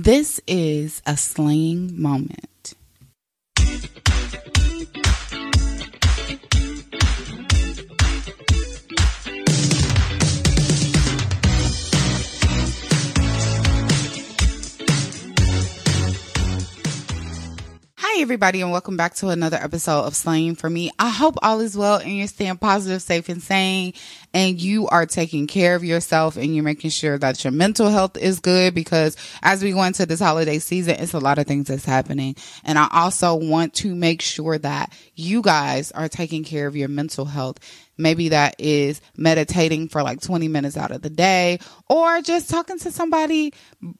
This is a slaying moment. Hi, everybody, and welcome back to another episode of Slaying for Me. I hope all is well and you're staying positive, safe, and sane, and you are taking care of yourself and you're making sure that your mental health is good because as we go into this holiday season, it's a lot of things that's happening. And I also want to make sure that you guys are taking care of your mental health Maybe that is meditating for like 20 minutes out of the day or just talking to somebody,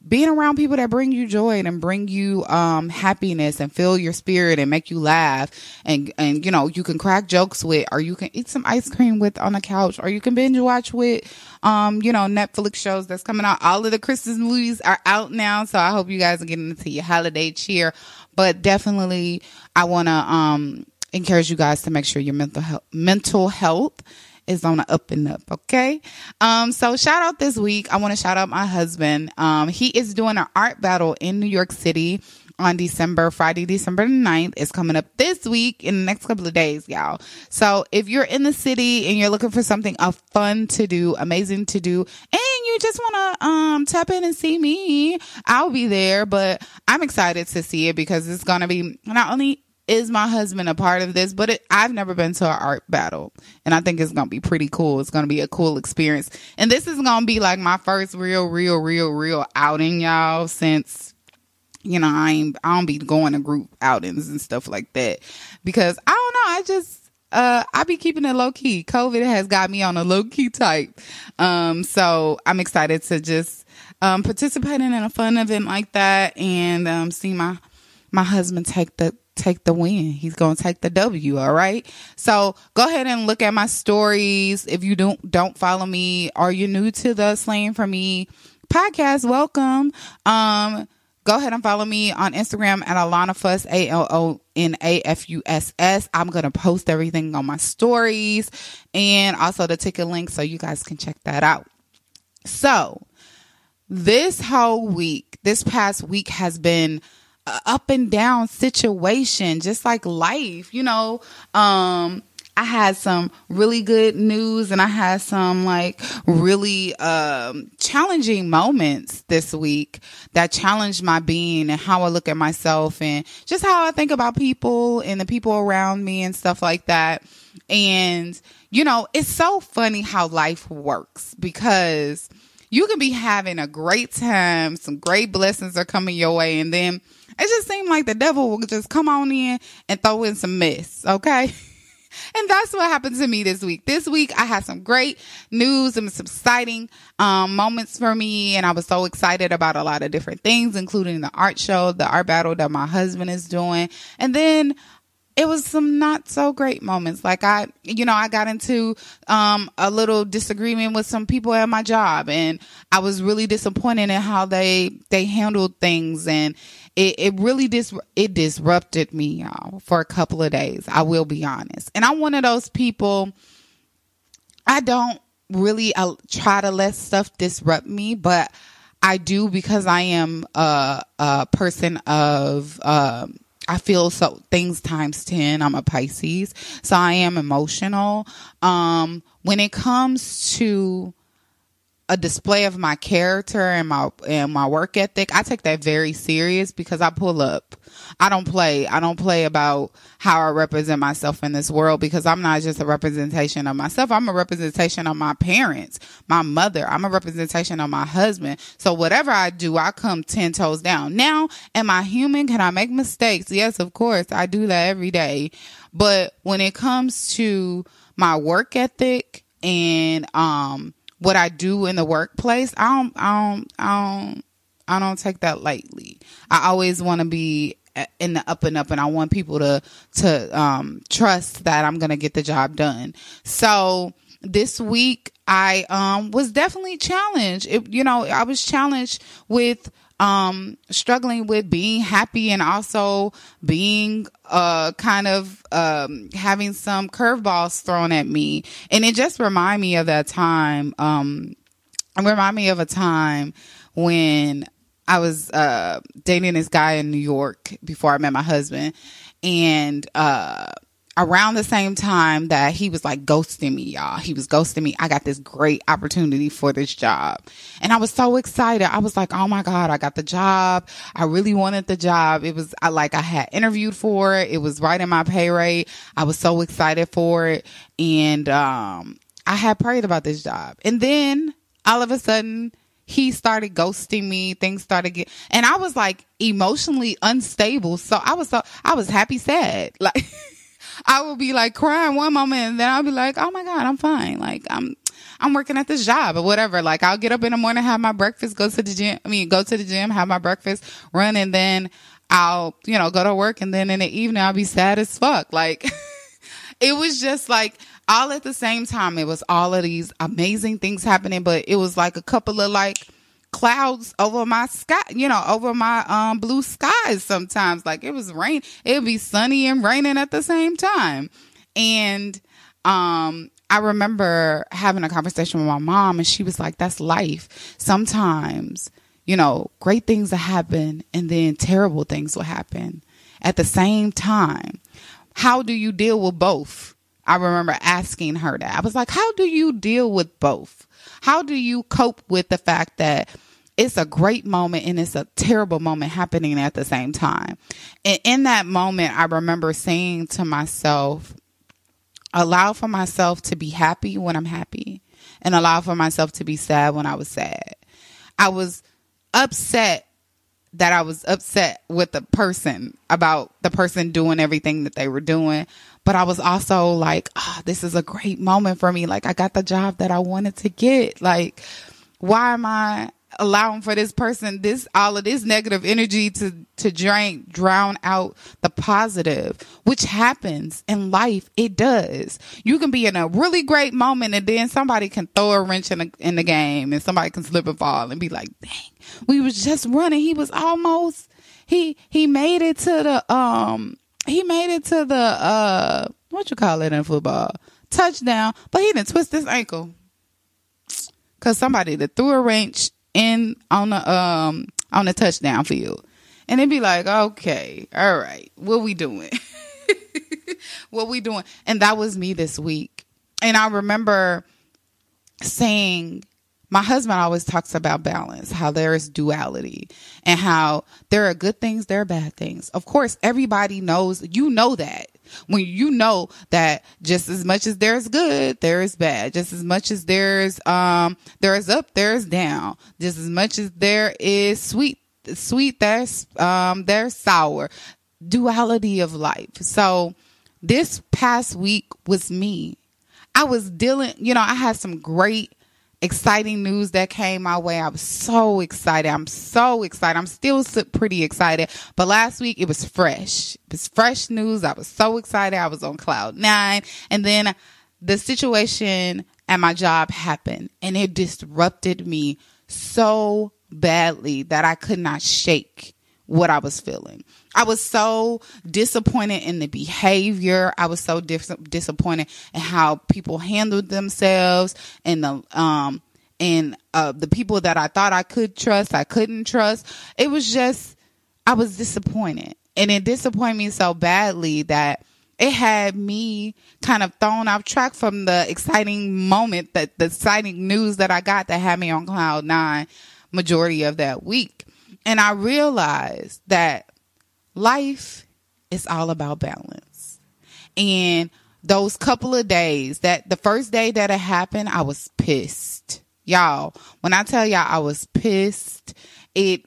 being around people that bring you joy and bring you um, happiness and fill your spirit and make you laugh and and you know, you can crack jokes with or you can eat some ice cream with on the couch or you can binge watch with um, you know, Netflix shows that's coming out. All of the Christmas movies are out now, so I hope you guys are getting into your holiday cheer. But definitely I want to um encourage you guys to make sure your mental health, mental health is on the up and up. Okay. Um, so shout out this week. I want to shout out my husband. Um, he is doing an art battle in New York City on December, Friday, December 9th. It's coming up this week in the next couple of days, y'all. So if you're in the city and you're looking for something of fun to do, amazing to do, and you just want to um tap in and see me, I'll be there. But I'm excited to see it because it's going to be not only is my husband a part of this? But it, I've never been to an art battle, and I think it's gonna be pretty cool. It's gonna be a cool experience, and this is gonna be like my first real, real, real, real outing, y'all. Since you know I ain't, I don't be going to group outings and stuff like that because I don't know. I just uh I be keeping it low key. COVID has got me on a low key type. Um, so I'm excited to just um participate in a fun event like that and um see my my husband take the take the win. He's going to take the W. All right. So go ahead and look at my stories. If you don't, don't follow me or you're new to the Slaying for Me podcast, welcome. Um, go ahead and follow me on Instagram at Alona Fuss, A L O N A F U S S. I'm going to post everything on my stories and also the ticket link so you guys can check that out. So this whole week, this past week has been up and down situation, just like life, you know. Um, I had some really good news and I had some like really um, challenging moments this week that challenged my being and how I look at myself and just how I think about people and the people around me and stuff like that. And, you know, it's so funny how life works because you can be having a great time, some great blessings are coming your way, and then it just seemed like the devil will just come on in and throw in some mess, okay? and that's what happened to me this week. This week I had some great news and some exciting um, moments for me, and I was so excited about a lot of different things, including the art show, the art battle that my husband is doing, and then it was some not so great moments. Like I, you know, I got into um, a little disagreement with some people at my job, and I was really disappointed in how they they handled things, and it, it really dis it disrupted me, y'all, for a couple of days. I will be honest, and I'm one of those people. I don't really uh, try to let stuff disrupt me, but I do because I am a, a person of. Um, I feel so things times 10. I'm a Pisces. So I am emotional. Um, when it comes to a display of my character and my and my work ethic, I take that very serious because I pull up. I don't play. I don't play about how I represent myself in this world because I'm not just a representation of myself. I'm a representation of my parents, my mother. I'm a representation of my husband. So whatever I do, I come 10 toes down. Now, am I human? Can I make mistakes? Yes, of course. I do that every day. But when it comes to my work ethic and um what I do in the workplace, I don't, I don't, I don't, I don't take that lightly. I always want to be in the up and up and I want people to to um trust that I'm going to get the job done. So this week I um was definitely challenged. It, you know, I was challenged with um struggling with being happy and also being uh kind of um having some curveballs thrown at me and it just remind me of that time um remind me of a time when I was uh, dating this guy in New York before I met my husband, and uh, around the same time that he was like ghosting me, y'all. He was ghosting me. I got this great opportunity for this job. And I was so excited. I was like, oh my God, I got the job. I really wanted the job. It was I, like I had interviewed for it. It was right in my pay rate. I was so excited for it. And um, I had prayed about this job. And then all of a sudden, he started ghosting me. Things started get, and I was like emotionally unstable. So I was so I was happy, sad. Like I would be like crying one moment and then I'll be like, oh my God, I'm fine. Like I'm, I'm working at this job or whatever. Like I'll get up in the morning, have my breakfast, go to the gym. I mean, go to the gym, have my breakfast, run, and then I'll, you know, go to work. And then in the evening, I'll be sad as fuck. Like it was just like all at the same time. It was all of these amazing things happening, but it was like a couple of like, clouds over my sky, you know, over my um blue skies sometimes. Like it was rain, it would be sunny and raining at the same time. And um I remember having a conversation with my mom and she was like, That's life. Sometimes, you know, great things will happen and then terrible things will happen at the same time. How do you deal with both? I remember asking her that. I was like, How do you deal with both? How do you cope with the fact that it's a great moment and it's a terrible moment happening at the same time? And in that moment, I remember saying to myself, allow for myself to be happy when I'm happy and allow for myself to be sad when I was sad. I was upset that I was upset with the person about the person doing everything that they were doing. But I was also like, oh, this is a great moment for me. Like, I got the job that I wanted to get. Like, why am I allowing for this person this all of this negative energy to to drain drown out the positive which happens in life. It does. You can be in a really great moment and then somebody can throw a wrench in, a, in the game and somebody can slip and fall and be like dang we was just running. He was almost he he made it to the um he made it to the uh what you call it in football? Touchdown, but he didn't twist his ankle. Because somebody that threw a wrench in on the um on the touchdown field, and it'd be like, okay, all right, what we doing? what we doing? And that was me this week, and I remember saying my husband always talks about balance, how there is duality and how there are good things, there are bad things. Of course, everybody knows, you know that. When you know that just as much as there's good, there is bad. Just as much as there's um there is up, there is down. Just as much as there is sweet, sweet, there's um there's sour. Duality of life. So this past week was me. I was dealing, you know, I had some great exciting news that came my way. I was so excited. I'm so excited. I'm still pretty excited. But last week it was fresh. It was fresh news. I was so excited. I was on cloud nine. And then the situation at my job happened and it disrupted me so badly that I could not shake what I was feeling. I was so disappointed in the behavior. I was so dis- disappointed in how people handled themselves and the um and uh the people that I thought I could trust, I couldn't trust. It was just I was disappointed. And it disappointed me so badly that it had me kind of thrown off track from the exciting moment that the exciting news that I got that had me on cloud nine majority of that week. And I realized that life is all about balance. And those couple of days that the first day that it happened, I was pissed. Y'all, when I tell y'all I was pissed, it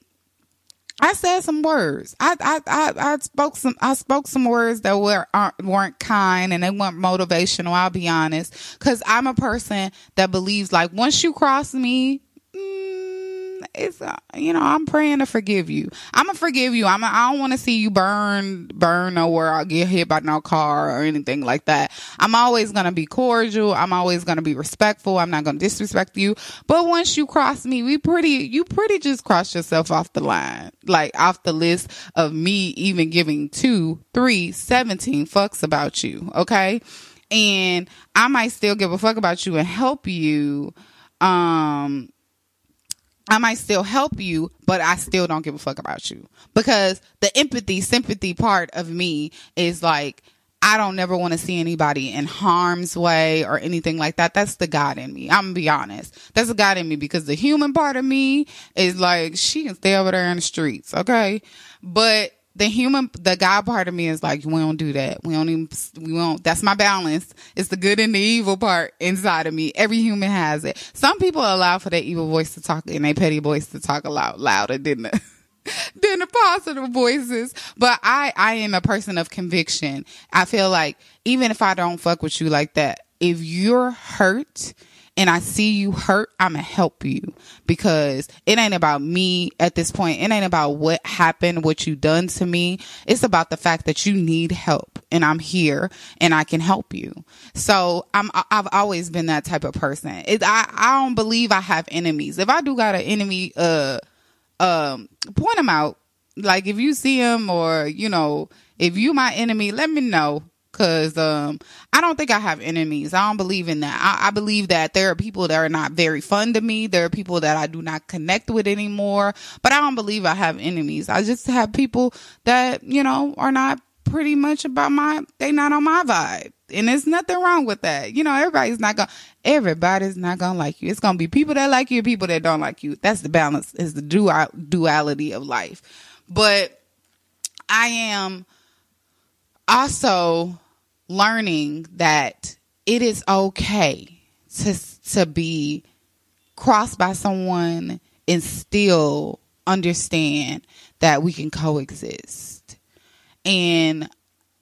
I said some words. I, I I I, spoke some I spoke some words that were weren't kind and they weren't motivational. I'll be honest, because I'm a person that believes like once you cross me, mm, it's uh, you know I'm praying to forgive you. I'm gonna forgive you. I'm a, I don't want to see you burn burn nowhere or get hit by no car or anything like that. I'm always gonna be cordial. I'm always gonna be respectful. I'm not gonna disrespect you. But once you cross me, we pretty you pretty just cross yourself off the line, like off the list of me even giving two, three, seventeen fucks about you. Okay. And I might still give a fuck about you and help you um I might still help you, but I still don't give a fuck about you because the empathy, sympathy part of me is like, I don't never want to see anybody in harm's way or anything like that. That's the God in me. I'm gonna be honest. That's the God in me because the human part of me is like, she can stay over there in the streets. Okay. But the human the god part of me is like we don't do that. We don't even we won't that's my balance. It's the good and the evil part inside of me. Every human has it. Some people allow for their evil voice to talk and their petty voice to talk a lot louder than the than the positive voices. But i i am a person of conviction. I feel like even if i don't fuck with you like that if you're hurt and I see you hurt, I'm gonna help you because it ain't about me at this point. It ain't about what happened, what you done to me. It's about the fact that you need help and I'm here and I can help you. So I'm, I've always been that type of person. It, I, I don't believe I have enemies. If I do got an enemy, uh, um, point them out. Like if you see them or, you know, if you my enemy, let me know Cause um, I don't think I have enemies. I don't believe in that. I, I, believe that there are people that are not very fun to me. There are people that I do not connect with anymore. But I don't believe I have enemies. I just have people that you know are not pretty much about my. They not on my vibe, and there's nothing wrong with that. You know, everybody's not gonna. Everybody's not gonna like you. It's gonna be people that like you, people that don't like you. That's the balance. Is the dual duality of life. But I am also learning that it is okay to to be crossed by someone and still understand that we can coexist. And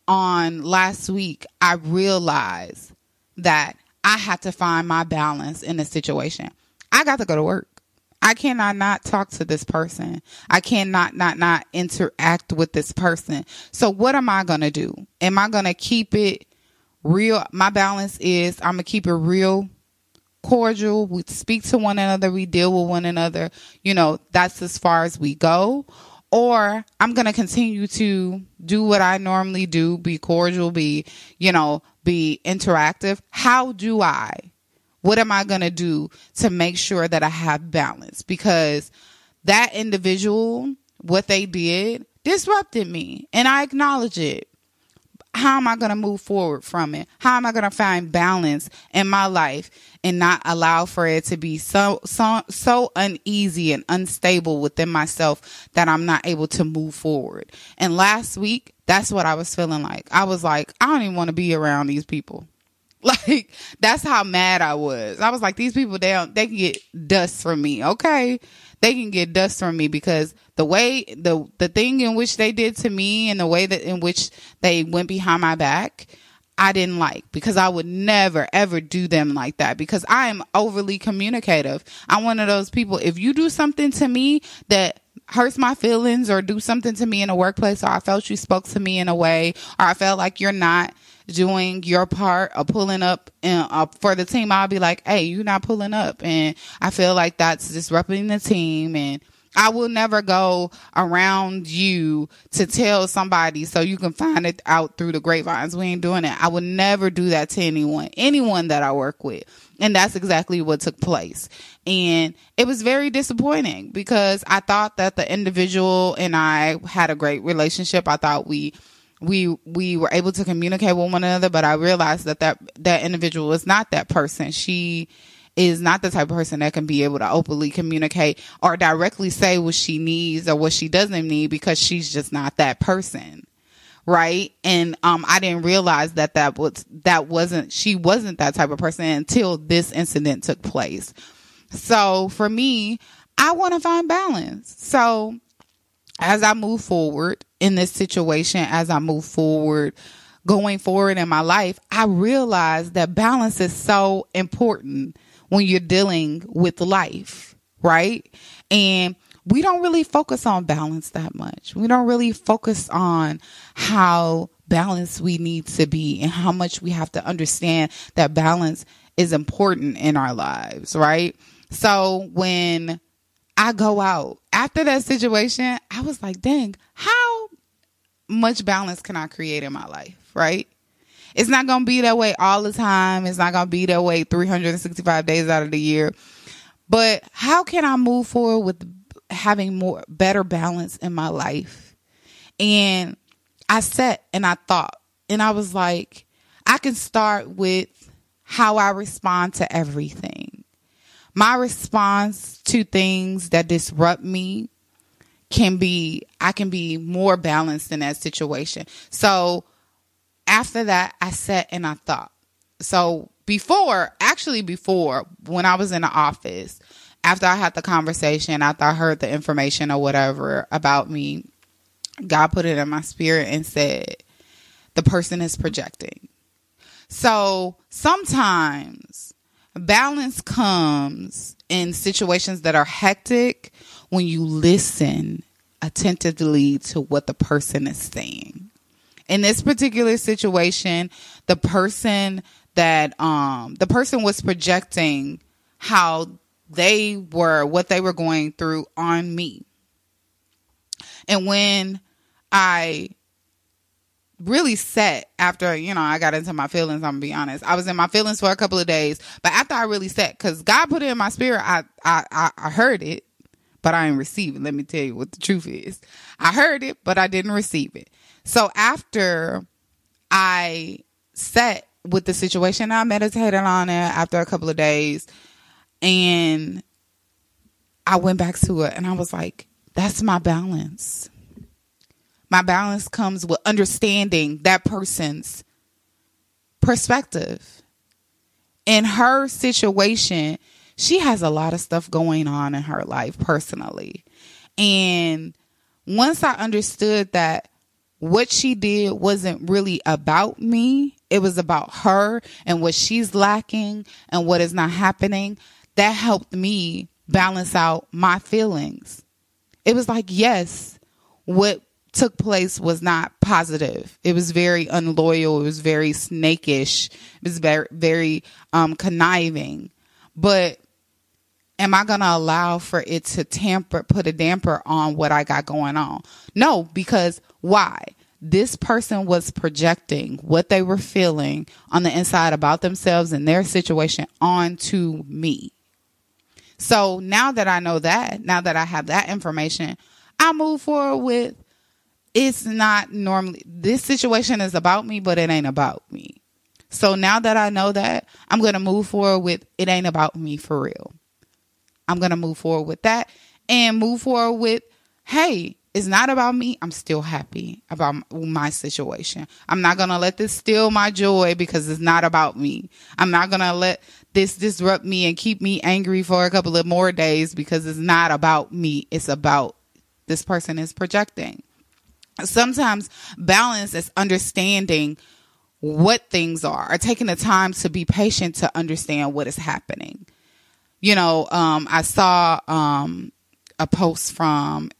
on last week, I realized that I had to find my balance in a situation. I got to go to work. I cannot not talk to this person. I cannot not not interact with this person. So what am I going to do? Am I going to keep it real? My balance is I'm going to keep it real cordial. We speak to one another. We deal with one another. You know, that's as far as we go. Or I'm going to continue to do what I normally do, be cordial, be, you know, be interactive. How do I what am I going to do to make sure that I have balance? Because that individual, what they did, disrupted me and I acknowledge it. How am I going to move forward from it? How am I going to find balance in my life and not allow for it to be so, so, so uneasy and unstable within myself that I'm not able to move forward? And last week, that's what I was feeling like. I was like, I don't even want to be around these people. Like that's how mad I was. I was like, these people they don't, they can get dust from me. Okay, they can get dust from me because the way the the thing in which they did to me and the way that in which they went behind my back. I didn't like because I would never ever do them like that because I am overly communicative. I'm one of those people. If you do something to me that hurts my feelings or do something to me in a workplace or I felt you spoke to me in a way or I felt like you're not doing your part of pulling up and, uh, for the team, I'll be like, Hey, you're not pulling up. And I feel like that's disrupting the team. And I will never go around you to tell somebody so you can find it out through the grapevines. We ain't doing it. I would never do that to anyone, anyone that I work with. And that's exactly what took place. And it was very disappointing because I thought that the individual and I had a great relationship. I thought we we we were able to communicate with one another but i realized that that that individual is not that person. She is not the type of person that can be able to openly communicate or directly say what she needs or what she doesn't need because she's just not that person right? And um i didn't realize that that was that wasn't she wasn't that type of person until this incident took place. So for me i want to find balance. So as I move forward in this situation, as I move forward, going forward in my life, I realize that balance is so important when you're dealing with life, right? And we don't really focus on balance that much. We don't really focus on how balanced we need to be and how much we have to understand that balance is important in our lives, right? So when I go out. After that situation, I was like, dang, how much balance can I create in my life, right? It's not going to be that way all the time. It's not going to be that way 365 days out of the year. But how can I move forward with having more better balance in my life? And I sat and I thought, and I was like, I can start with how I respond to everything. My response to things that disrupt me can be, I can be more balanced in that situation. So after that, I sat and I thought. So before, actually, before when I was in the office, after I had the conversation, after I heard the information or whatever about me, God put it in my spirit and said, the person is projecting. So sometimes balance comes in situations that are hectic when you listen attentively to what the person is saying. In this particular situation, the person that um the person was projecting how they were what they were going through on me. And when I really set after you know I got into my feelings. I'm gonna be honest. I was in my feelings for a couple of days, but after I really set, because God put it in my spirit, I I I heard it, but I didn't receive it. Let me tell you what the truth is. I heard it, but I didn't receive it. So after I sat with the situation, I meditated on it after a couple of days, and I went back to it, and I was like, "That's my balance." My balance comes with understanding that person's perspective. In her situation, she has a lot of stuff going on in her life personally. And once I understood that what she did wasn't really about me, it was about her and what she's lacking and what is not happening, that helped me balance out my feelings. It was like, yes, what took place was not positive. It was very unloyal. It was very snakish. It was very, very um, conniving. But am I going to allow for it to tamper, put a damper on what I got going on? No, because why? This person was projecting what they were feeling on the inside about themselves and their situation onto me. So now that I know that, now that I have that information, I move forward with it's not normally this situation is about me, but it ain't about me. So now that I know that, I'm going to move forward with it ain't about me for real. I'm going to move forward with that and move forward with, hey, it's not about me. I'm still happy about my situation. I'm not going to let this steal my joy because it's not about me. I'm not going to let this disrupt me and keep me angry for a couple of more days because it's not about me. It's about this person is projecting sometimes balance is understanding what things are or taking the time to be patient to understand what is happening. You know, um, I saw um, a post from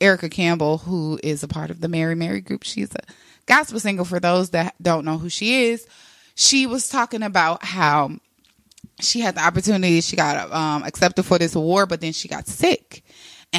Erica Campbell, who is a part of the Mary Mary group. She's a gospel singer for those that don't know who she is. She was talking about how she had the opportunity, she got um, accepted for this award, but then she got sick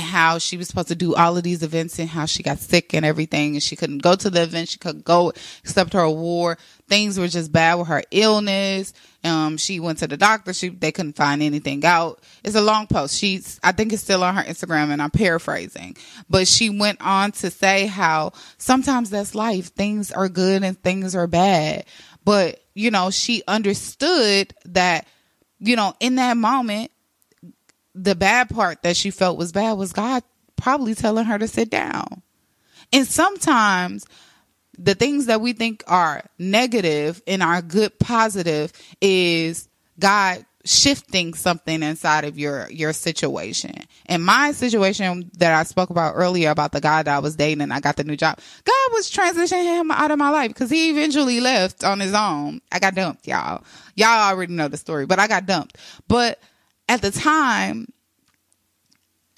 how she was supposed to do all of these events and how she got sick and everything and she couldn't go to the event. She couldn't go accept her award. Things were just bad with her illness. Um, she went to the doctor. She, they couldn't find anything out. It's a long post. She's, I think it's still on her Instagram and I'm paraphrasing, but she went on to say how sometimes that's life. Things are good and things are bad. But, you know, she understood that, you know, in that moment, the bad part that she felt was bad was God probably telling her to sit down. And sometimes the things that we think are negative and are good positive is God shifting something inside of your your situation. In my situation that I spoke about earlier about the guy that I was dating and I got the new job, God was transitioning him out of my life because he eventually left on his own. I got dumped, y'all. Y'all already know the story, but I got dumped. But at the time,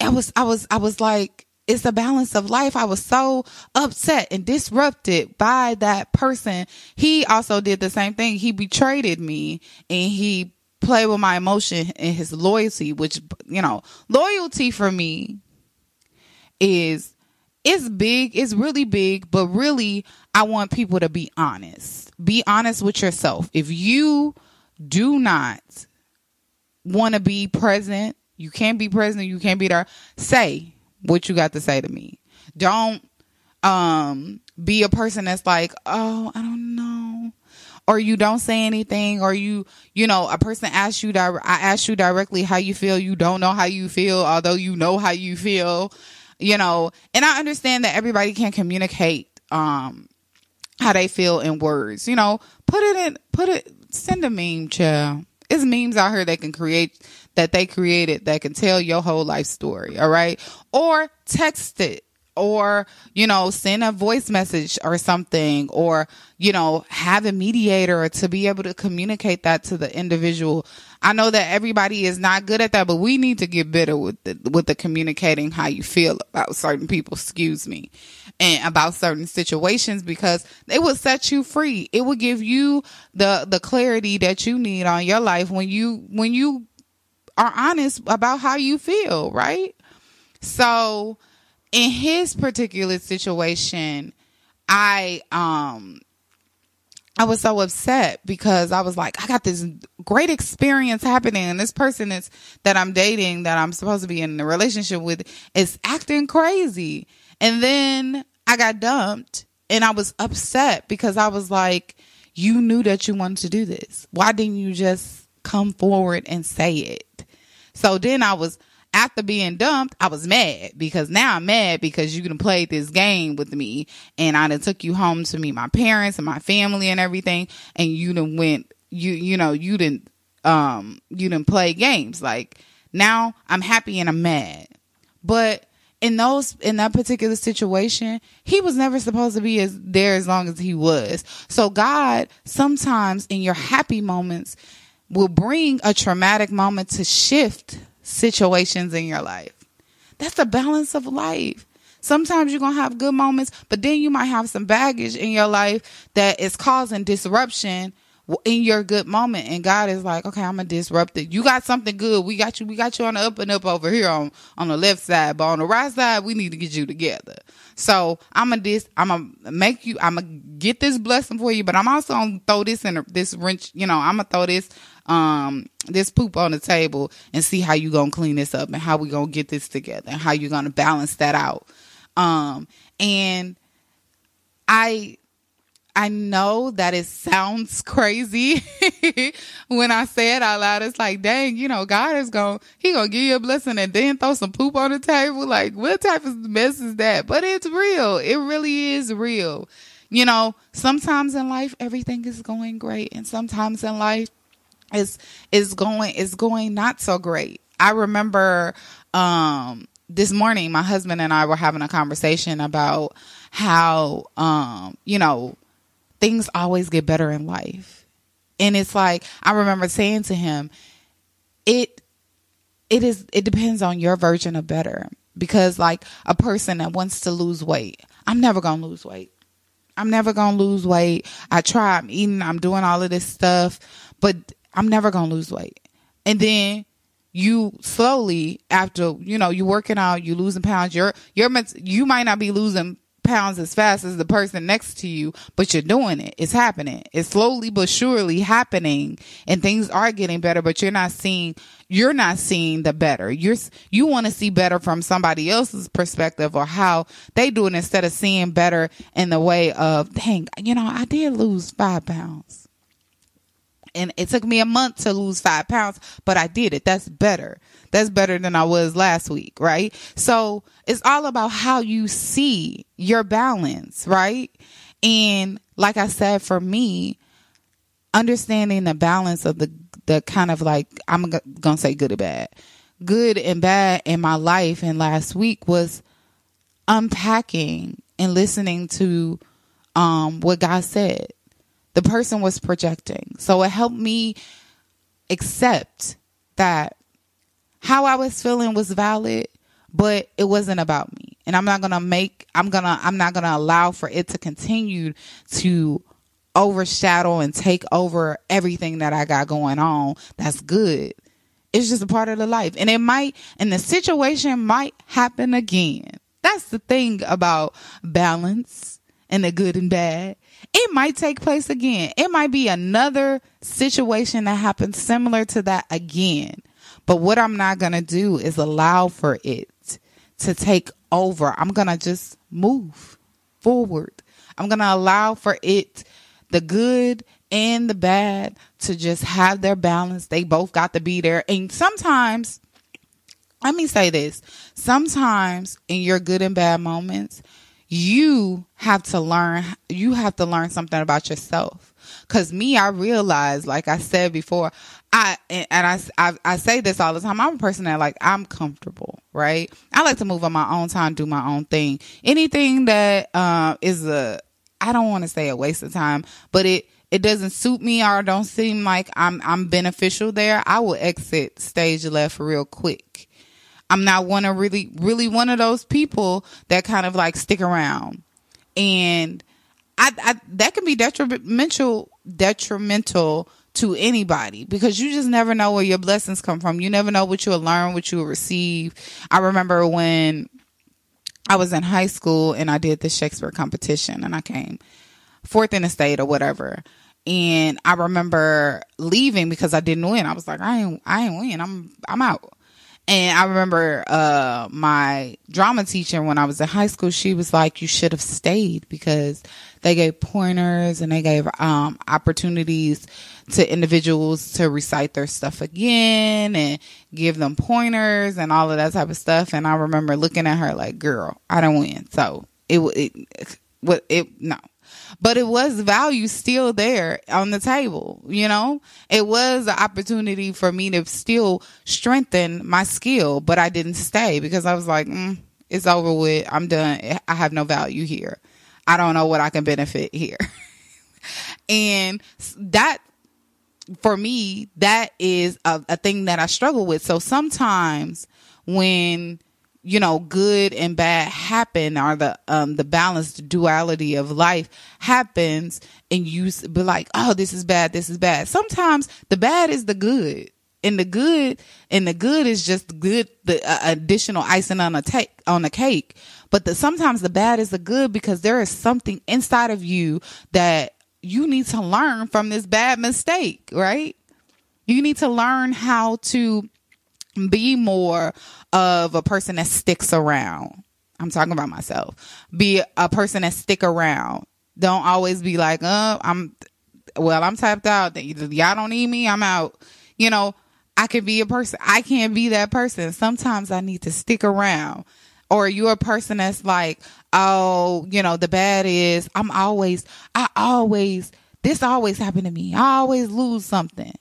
I was, I was, I was like, it's a balance of life. I was so upset and disrupted by that person. He also did the same thing. He betrayed me and he played with my emotion and his loyalty, which, you know, loyalty for me is, it's big. It's really big, but really I want people to be honest. Be honest with yourself. If you do not want to be present You can't be present. You can't be there. Say what you got to say to me. Don't um be a person that's like, oh, I don't know. Or you don't say anything, or you, you know, a person asks you, I ask you directly how you feel. You don't know how you feel, although you know how you feel, you know. And I understand that everybody can communicate, um, how they feel in words. You know, put it in, put it, send a meme, child. It's memes out here that can create, that they created that can tell your whole life story. All right. Or text it or you know send a voice message or something or you know have a mediator to be able to communicate that to the individual i know that everybody is not good at that but we need to get better with the with the communicating how you feel about certain people excuse me and about certain situations because it will set you free. It will give you the the clarity that you need on your life when you when you are honest about how you feel right? So in his particular situation, I um I was so upset because I was like, I got this great experience happening, and this person is that I'm dating, that I'm supposed to be in a relationship with, is acting crazy. And then I got dumped, and I was upset because I was like, you knew that you wanted to do this. Why didn't you just come forward and say it? So then I was after being dumped, I was mad because now I'm mad because you done play this game with me and I done took you home to meet my parents and my family and everything and you done went you you know, you didn't um you didn't play games. Like now I'm happy and I'm mad. But in those in that particular situation, he was never supposed to be as there as long as he was. So God sometimes in your happy moments will bring a traumatic moment to shift situations in your life. That's the balance of life. Sometimes you're going to have good moments, but then you might have some baggage in your life that is causing disruption in your good moment. And God is like, okay, I'm going to disrupt it. You got something good. We got you. We got you on the up and up over here on, on the left side, but on the right side, we need to get you together. So I'm going to dis, I'm going to make you, I'm going to get this blessing for you, but I'm also going to throw this in this wrench, you know, I'm going to throw this um this poop on the table and see how you gonna clean this up and how we gonna get this together and how you gonna balance that out. Um and i i know that it sounds crazy when i say it out loud. It's like dang you know god is gonna he gonna give you a blessing and then throw some poop on the table. Like what type of mess is that? But it's real. It really is real. You know sometimes in life everything is going great and sometimes in life is is going is going not so great. I remember um this morning my husband and I were having a conversation about how um you know things always get better in life. And it's like I remember saying to him it it is it depends on your version of better because like a person that wants to lose weight, I'm never going to lose weight. I'm never going to lose weight. I try, I'm eating, I'm doing all of this stuff, but I'm never going to lose weight. And then you slowly after, you know, you're working out, you losing pounds, you're, you're, you might not be losing pounds as fast as the person next to you, but you're doing it. It's happening. It's slowly but surely happening and things are getting better, but you're not seeing, you're not seeing the better. You're, you want to see better from somebody else's perspective or how they do it instead of seeing better in the way of, dang, you know, I did lose five pounds and it took me a month to lose five pounds, but I did it. That's better. That's better than I was last week, right? So it's all about how you see your balance, right? And like I said, for me, understanding the balance of the, the kind of like, I'm going to say good and bad, good and bad in my life and last week was unpacking and listening to, um, what God said the person was projecting. So it helped me accept that how I was feeling was valid, but it wasn't about me. And I'm not going to make, I'm going to, I'm not going to allow for it to continue to overshadow and take over everything that I got going on. That's good. It's just a part of the life. And it might, and the situation might happen again. That's the thing about balance and the good and bad it might take place again. It might be another situation that happens similar to that again. But what I'm not going to do is allow for it to take over. I'm going to just move forward. I'm going to allow for it, the good and the bad, to just have their balance. They both got to be there. And sometimes, let me say this sometimes in your good and bad moments, you have to learn, you have to learn something about yourself. Cause me, I realized, like I said before, I and I, I I say this all the time. I'm a person that like I'm comfortable, right? I like to move on my own time, do my own thing. Anything that uh, is a I don't want to say a waste of time, but it it doesn't suit me or don't seem like I'm I'm beneficial there. I will exit stage left real quick. I'm not one of really really one of those people that kind of like stick around and I, I that can be detrimental detrimental to anybody because you just never know where your blessings come from. You never know what you'll learn, what you'll receive. I remember when I was in high school and I did the Shakespeare competition and I came fourth in the state or whatever. And I remember leaving because I didn't win. I was like, I ain't, I ain't win. I'm, I'm out. And I remember uh, my drama teacher when I was in high school, she was like, You should have stayed because they gave pointers and they gave um, opportunities to individuals to recite their stuff again and give them pointers and all of that type of stuff. And I remember looking at her like, Girl, I don't win. So it, it, what it, no but it was value still there on the table. You know, it was an opportunity for me to still strengthen my skill, but I didn't stay because I was like, mm, it's over with. I'm done. I have no value here. I don't know what I can benefit here. and that for me, that is a, a thing that I struggle with. So sometimes when you know, good and bad happen or the um the balanced duality of life happens and you be like, "Oh, this is bad, this is bad." Sometimes the bad is the good. And the good and the good is just good the uh, additional icing on a take on a cake. But the sometimes the bad is the good because there is something inside of you that you need to learn from this bad mistake, right? You need to learn how to be more of a person that sticks around. I'm talking about myself. Be a person that stick around. Don't always be like, "Uh, I'm well, I'm tapped out. Y'all don't need me. I'm out." You know, I can be a person. I can't be that person. Sometimes I need to stick around. Or you're a person that's like, "Oh, you know, the bad is I'm always I always this always happened to me. I always lose something."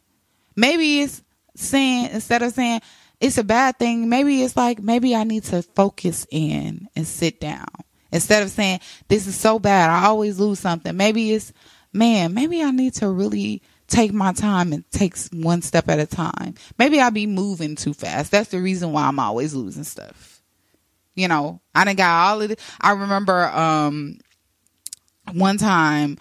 Maybe it's saying instead of saying it's a bad thing. Maybe it's like, maybe I need to focus in and sit down instead of saying, this is so bad. I always lose something. Maybe it's, man, maybe I need to really take my time and take one step at a time. Maybe I be moving too fast. That's the reason why I'm always losing stuff. You know, I didn't got all of it. I remember, um, one time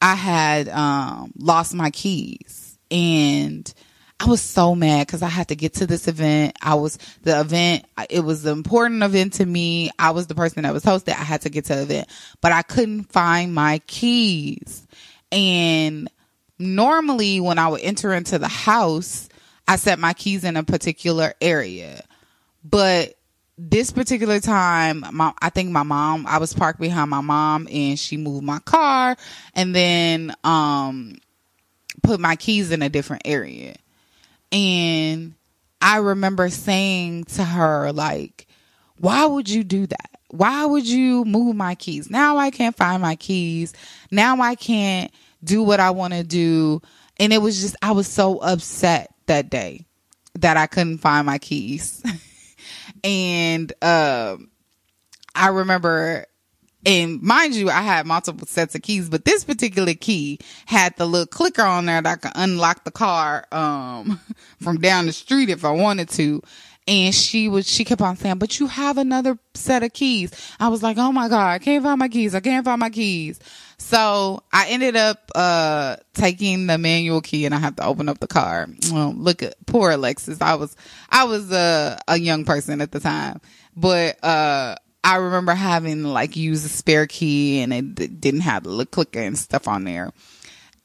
I had, um, lost my keys and, I was so mad because I had to get to this event. I was the event. It was an important event to me. I was the person that was hosted. I had to get to the event, but I couldn't find my keys. And normally when I would enter into the house, I set my keys in a particular area, but this particular time, my, I think my mom, I was parked behind my mom and she moved my car and then, um, put my keys in a different area. And I remember saying to her, like, why would you do that? Why would you move my keys? Now I can't find my keys. Now I can't do what I want to do. And it was just, I was so upset that day that I couldn't find my keys. and um, I remember and mind you, I had multiple sets of keys, but this particular key had the little clicker on there that I could unlock the car um, from down the street if I wanted to. And she was, she kept on saying, but you have another set of keys. I was like, oh my God, I can't find my keys. I can't find my keys. So I ended up, uh, taking the manual key and I had to open up the car. Well, look at poor Alexis. I was, I was a, a young person at the time, but, uh, I remember having like use a spare key and it didn't have the clicker and stuff on there.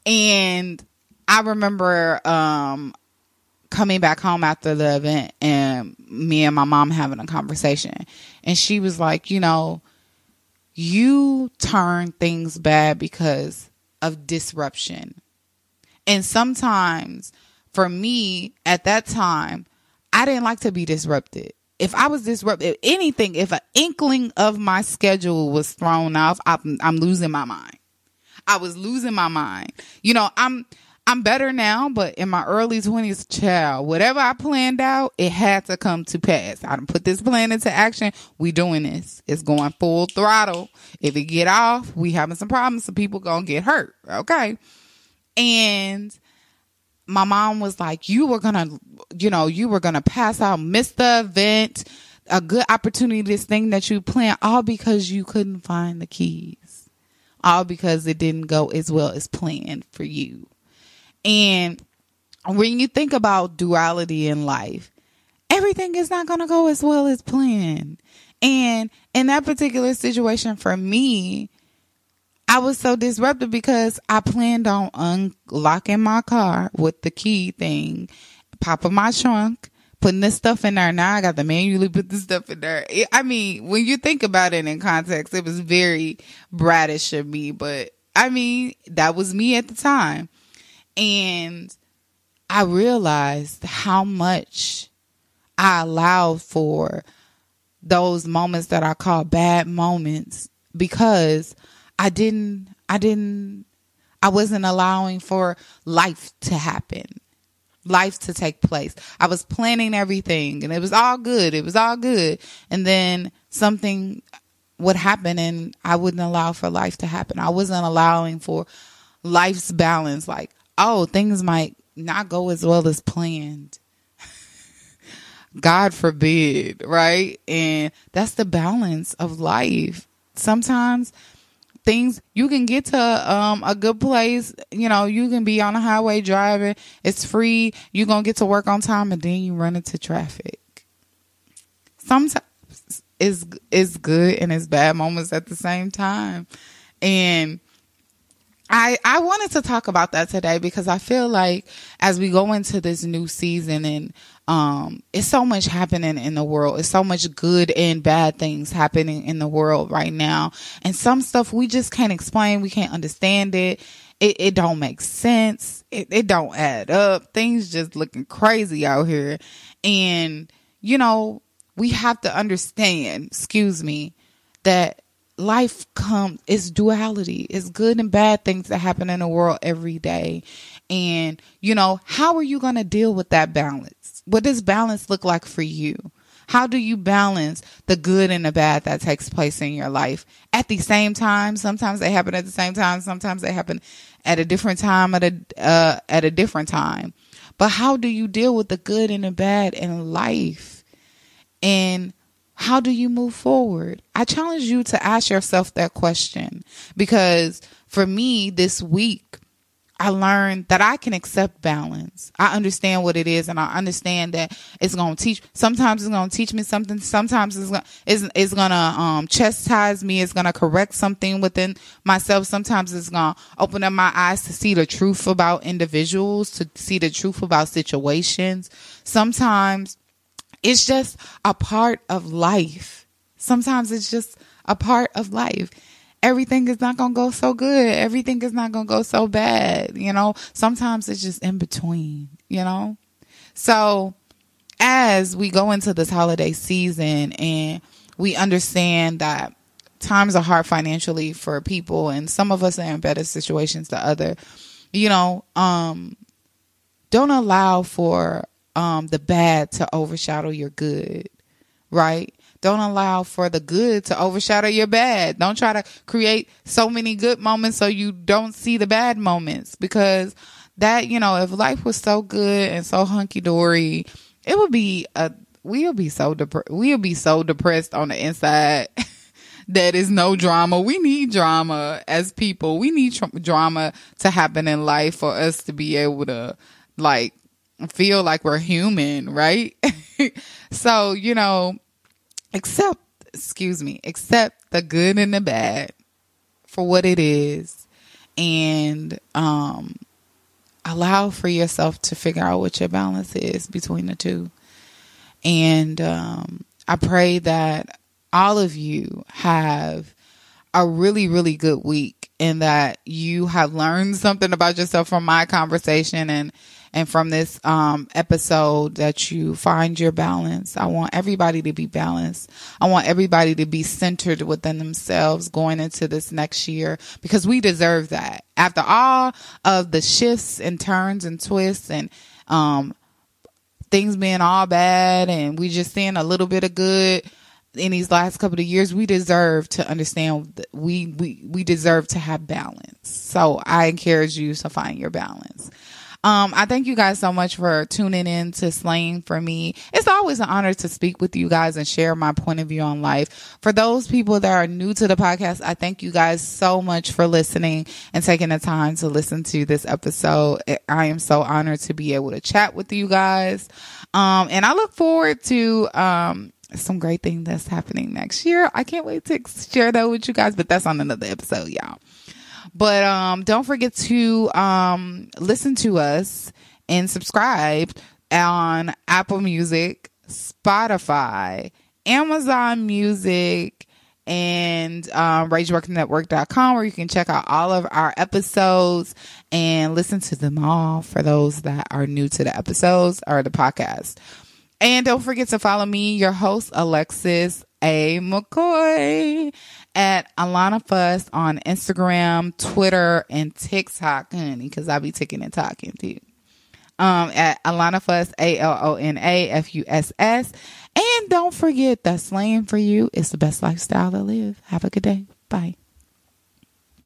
And I remember, um, coming back home after the event and me and my mom having a conversation. And she was like, you know, you turn things bad because of disruption. And sometimes for me at that time, I didn't like to be disrupted. If I was disrupted, anything, if an inkling of my schedule was thrown off, I'm, I'm losing my mind. I was losing my mind. You know, I'm I'm better now, but in my early 20s, child, whatever I planned out, it had to come to pass. I done put this plan into action. We doing this. It's going full throttle. If it get off, we having some problems. Some people gonna get hurt. Okay. And my mom was like, you were gonna, you know, you were gonna pass out, miss the event, a good opportunity, this thing that you planned, all because you couldn't find the keys. All because it didn't go as well as planned for you. And when you think about duality in life, everything is not going to go as well as planned. And in that particular situation for me, I was so disrupted because I planned on unlocking my car with the key thing, popping my trunk, putting this stuff in there. Now I got to manually put this stuff in there. I mean, when you think about it in context, it was very bratish of me, but I mean, that was me at the time. And I realized how much I allowed for those moments that I call bad moments because I didn't, I didn't, I wasn't allowing for life to happen, life to take place. I was planning everything and it was all good. It was all good. And then something would happen and I wouldn't allow for life to happen. I wasn't allowing for life's balance. Like, oh, things might not go as well as planned. God forbid, right? And that's the balance of life. Sometimes things you can get to um, a good place, you know, you can be on a highway driving, it's free, you're to get to work on time and then you run into traffic. Sometimes it's it's good and it's bad moments at the same time. And I, I wanted to talk about that today because I feel like as we go into this new season and um it's so much happening in the world. It's so much good and bad things happening in the world right now. And some stuff we just can't explain. We can't understand it. It, it don't make sense. It, it don't add up. Things just looking crazy out here. And, you know, we have to understand, excuse me, that life comes it's duality it's good and bad things that happen in the world every day and you know how are you going to deal with that balance what does balance look like for you? How do you balance the good and the bad that takes place in your life at the same time? Sometimes they happen at the same time. Sometimes they happen at a different time at a uh, at a different time. But how do you deal with the good and the bad in life? And how do you move forward? I challenge you to ask yourself that question because for me this week, I learned that I can accept balance. I understand what it is and I understand that it's going to teach sometimes it's going to teach me something sometimes it's going it's, it's um chastise me it's going to correct something within myself sometimes it's going to open up my eyes to see the truth about individuals to see the truth about situations sometimes it's just a part of life. Sometimes it's just a part of life. Everything is not going to go so good. Everything is not going to go so bad. You know, sometimes it's just in between, you know? So as we go into this holiday season and we understand that times are hard financially for people and some of us are in better situations than other, you know, um, don't allow for um, the bad to overshadow your good, right? Don't allow for the good to overshadow your bad. Don't try to create so many good moments so you don't see the bad moments because that, you know, if life was so good and so hunky dory, it would be a, we'll be so dep- we'll be so depressed on the inside. that is no drama. We need drama as people. We need tr- drama to happen in life for us to be able to like feel like we're human, right? so, you know, accept, excuse me, accept the good and the bad for what it is and um allow for yourself to figure out what your balance is between the two. And um, I pray that all of you have a really, really good week and that you have learned something about yourself from my conversation and and from this um, episode that you find your balance. I want everybody to be balanced. I want everybody to be centered within themselves going into this next year because we deserve that. After all of the shifts and turns and twists and um, things being all bad and we just seeing a little bit of good in these last couple of years, we deserve to understand we, we, we deserve to have balance. So I encourage you to find your balance. Um, I thank you guys so much for tuning in to Slaying for me. It's always an honor to speak with you guys and share my point of view on life. For those people that are new to the podcast, I thank you guys so much for listening and taking the time to listen to this episode. I am so honored to be able to chat with you guys. Um, and I look forward to, um, some great thing that's happening next year. I can't wait to share that with you guys, but that's on another episode, y'all. But um, don't forget to um, listen to us and subscribe on Apple Music, Spotify, Amazon Music, and um, RageWorkNetwork.com where you can check out all of our episodes and listen to them all for those that are new to the episodes or the podcast. And don't forget to follow me, your host, Alexis A. McCoy at Alona Fuss on Instagram, Twitter, and TikTok, honey, because I be ticking and talking too. Um, at Alona Fuss, A L O N A F U S S. And don't forget that slaying for you is the best lifestyle to live. Have a good day. Bye.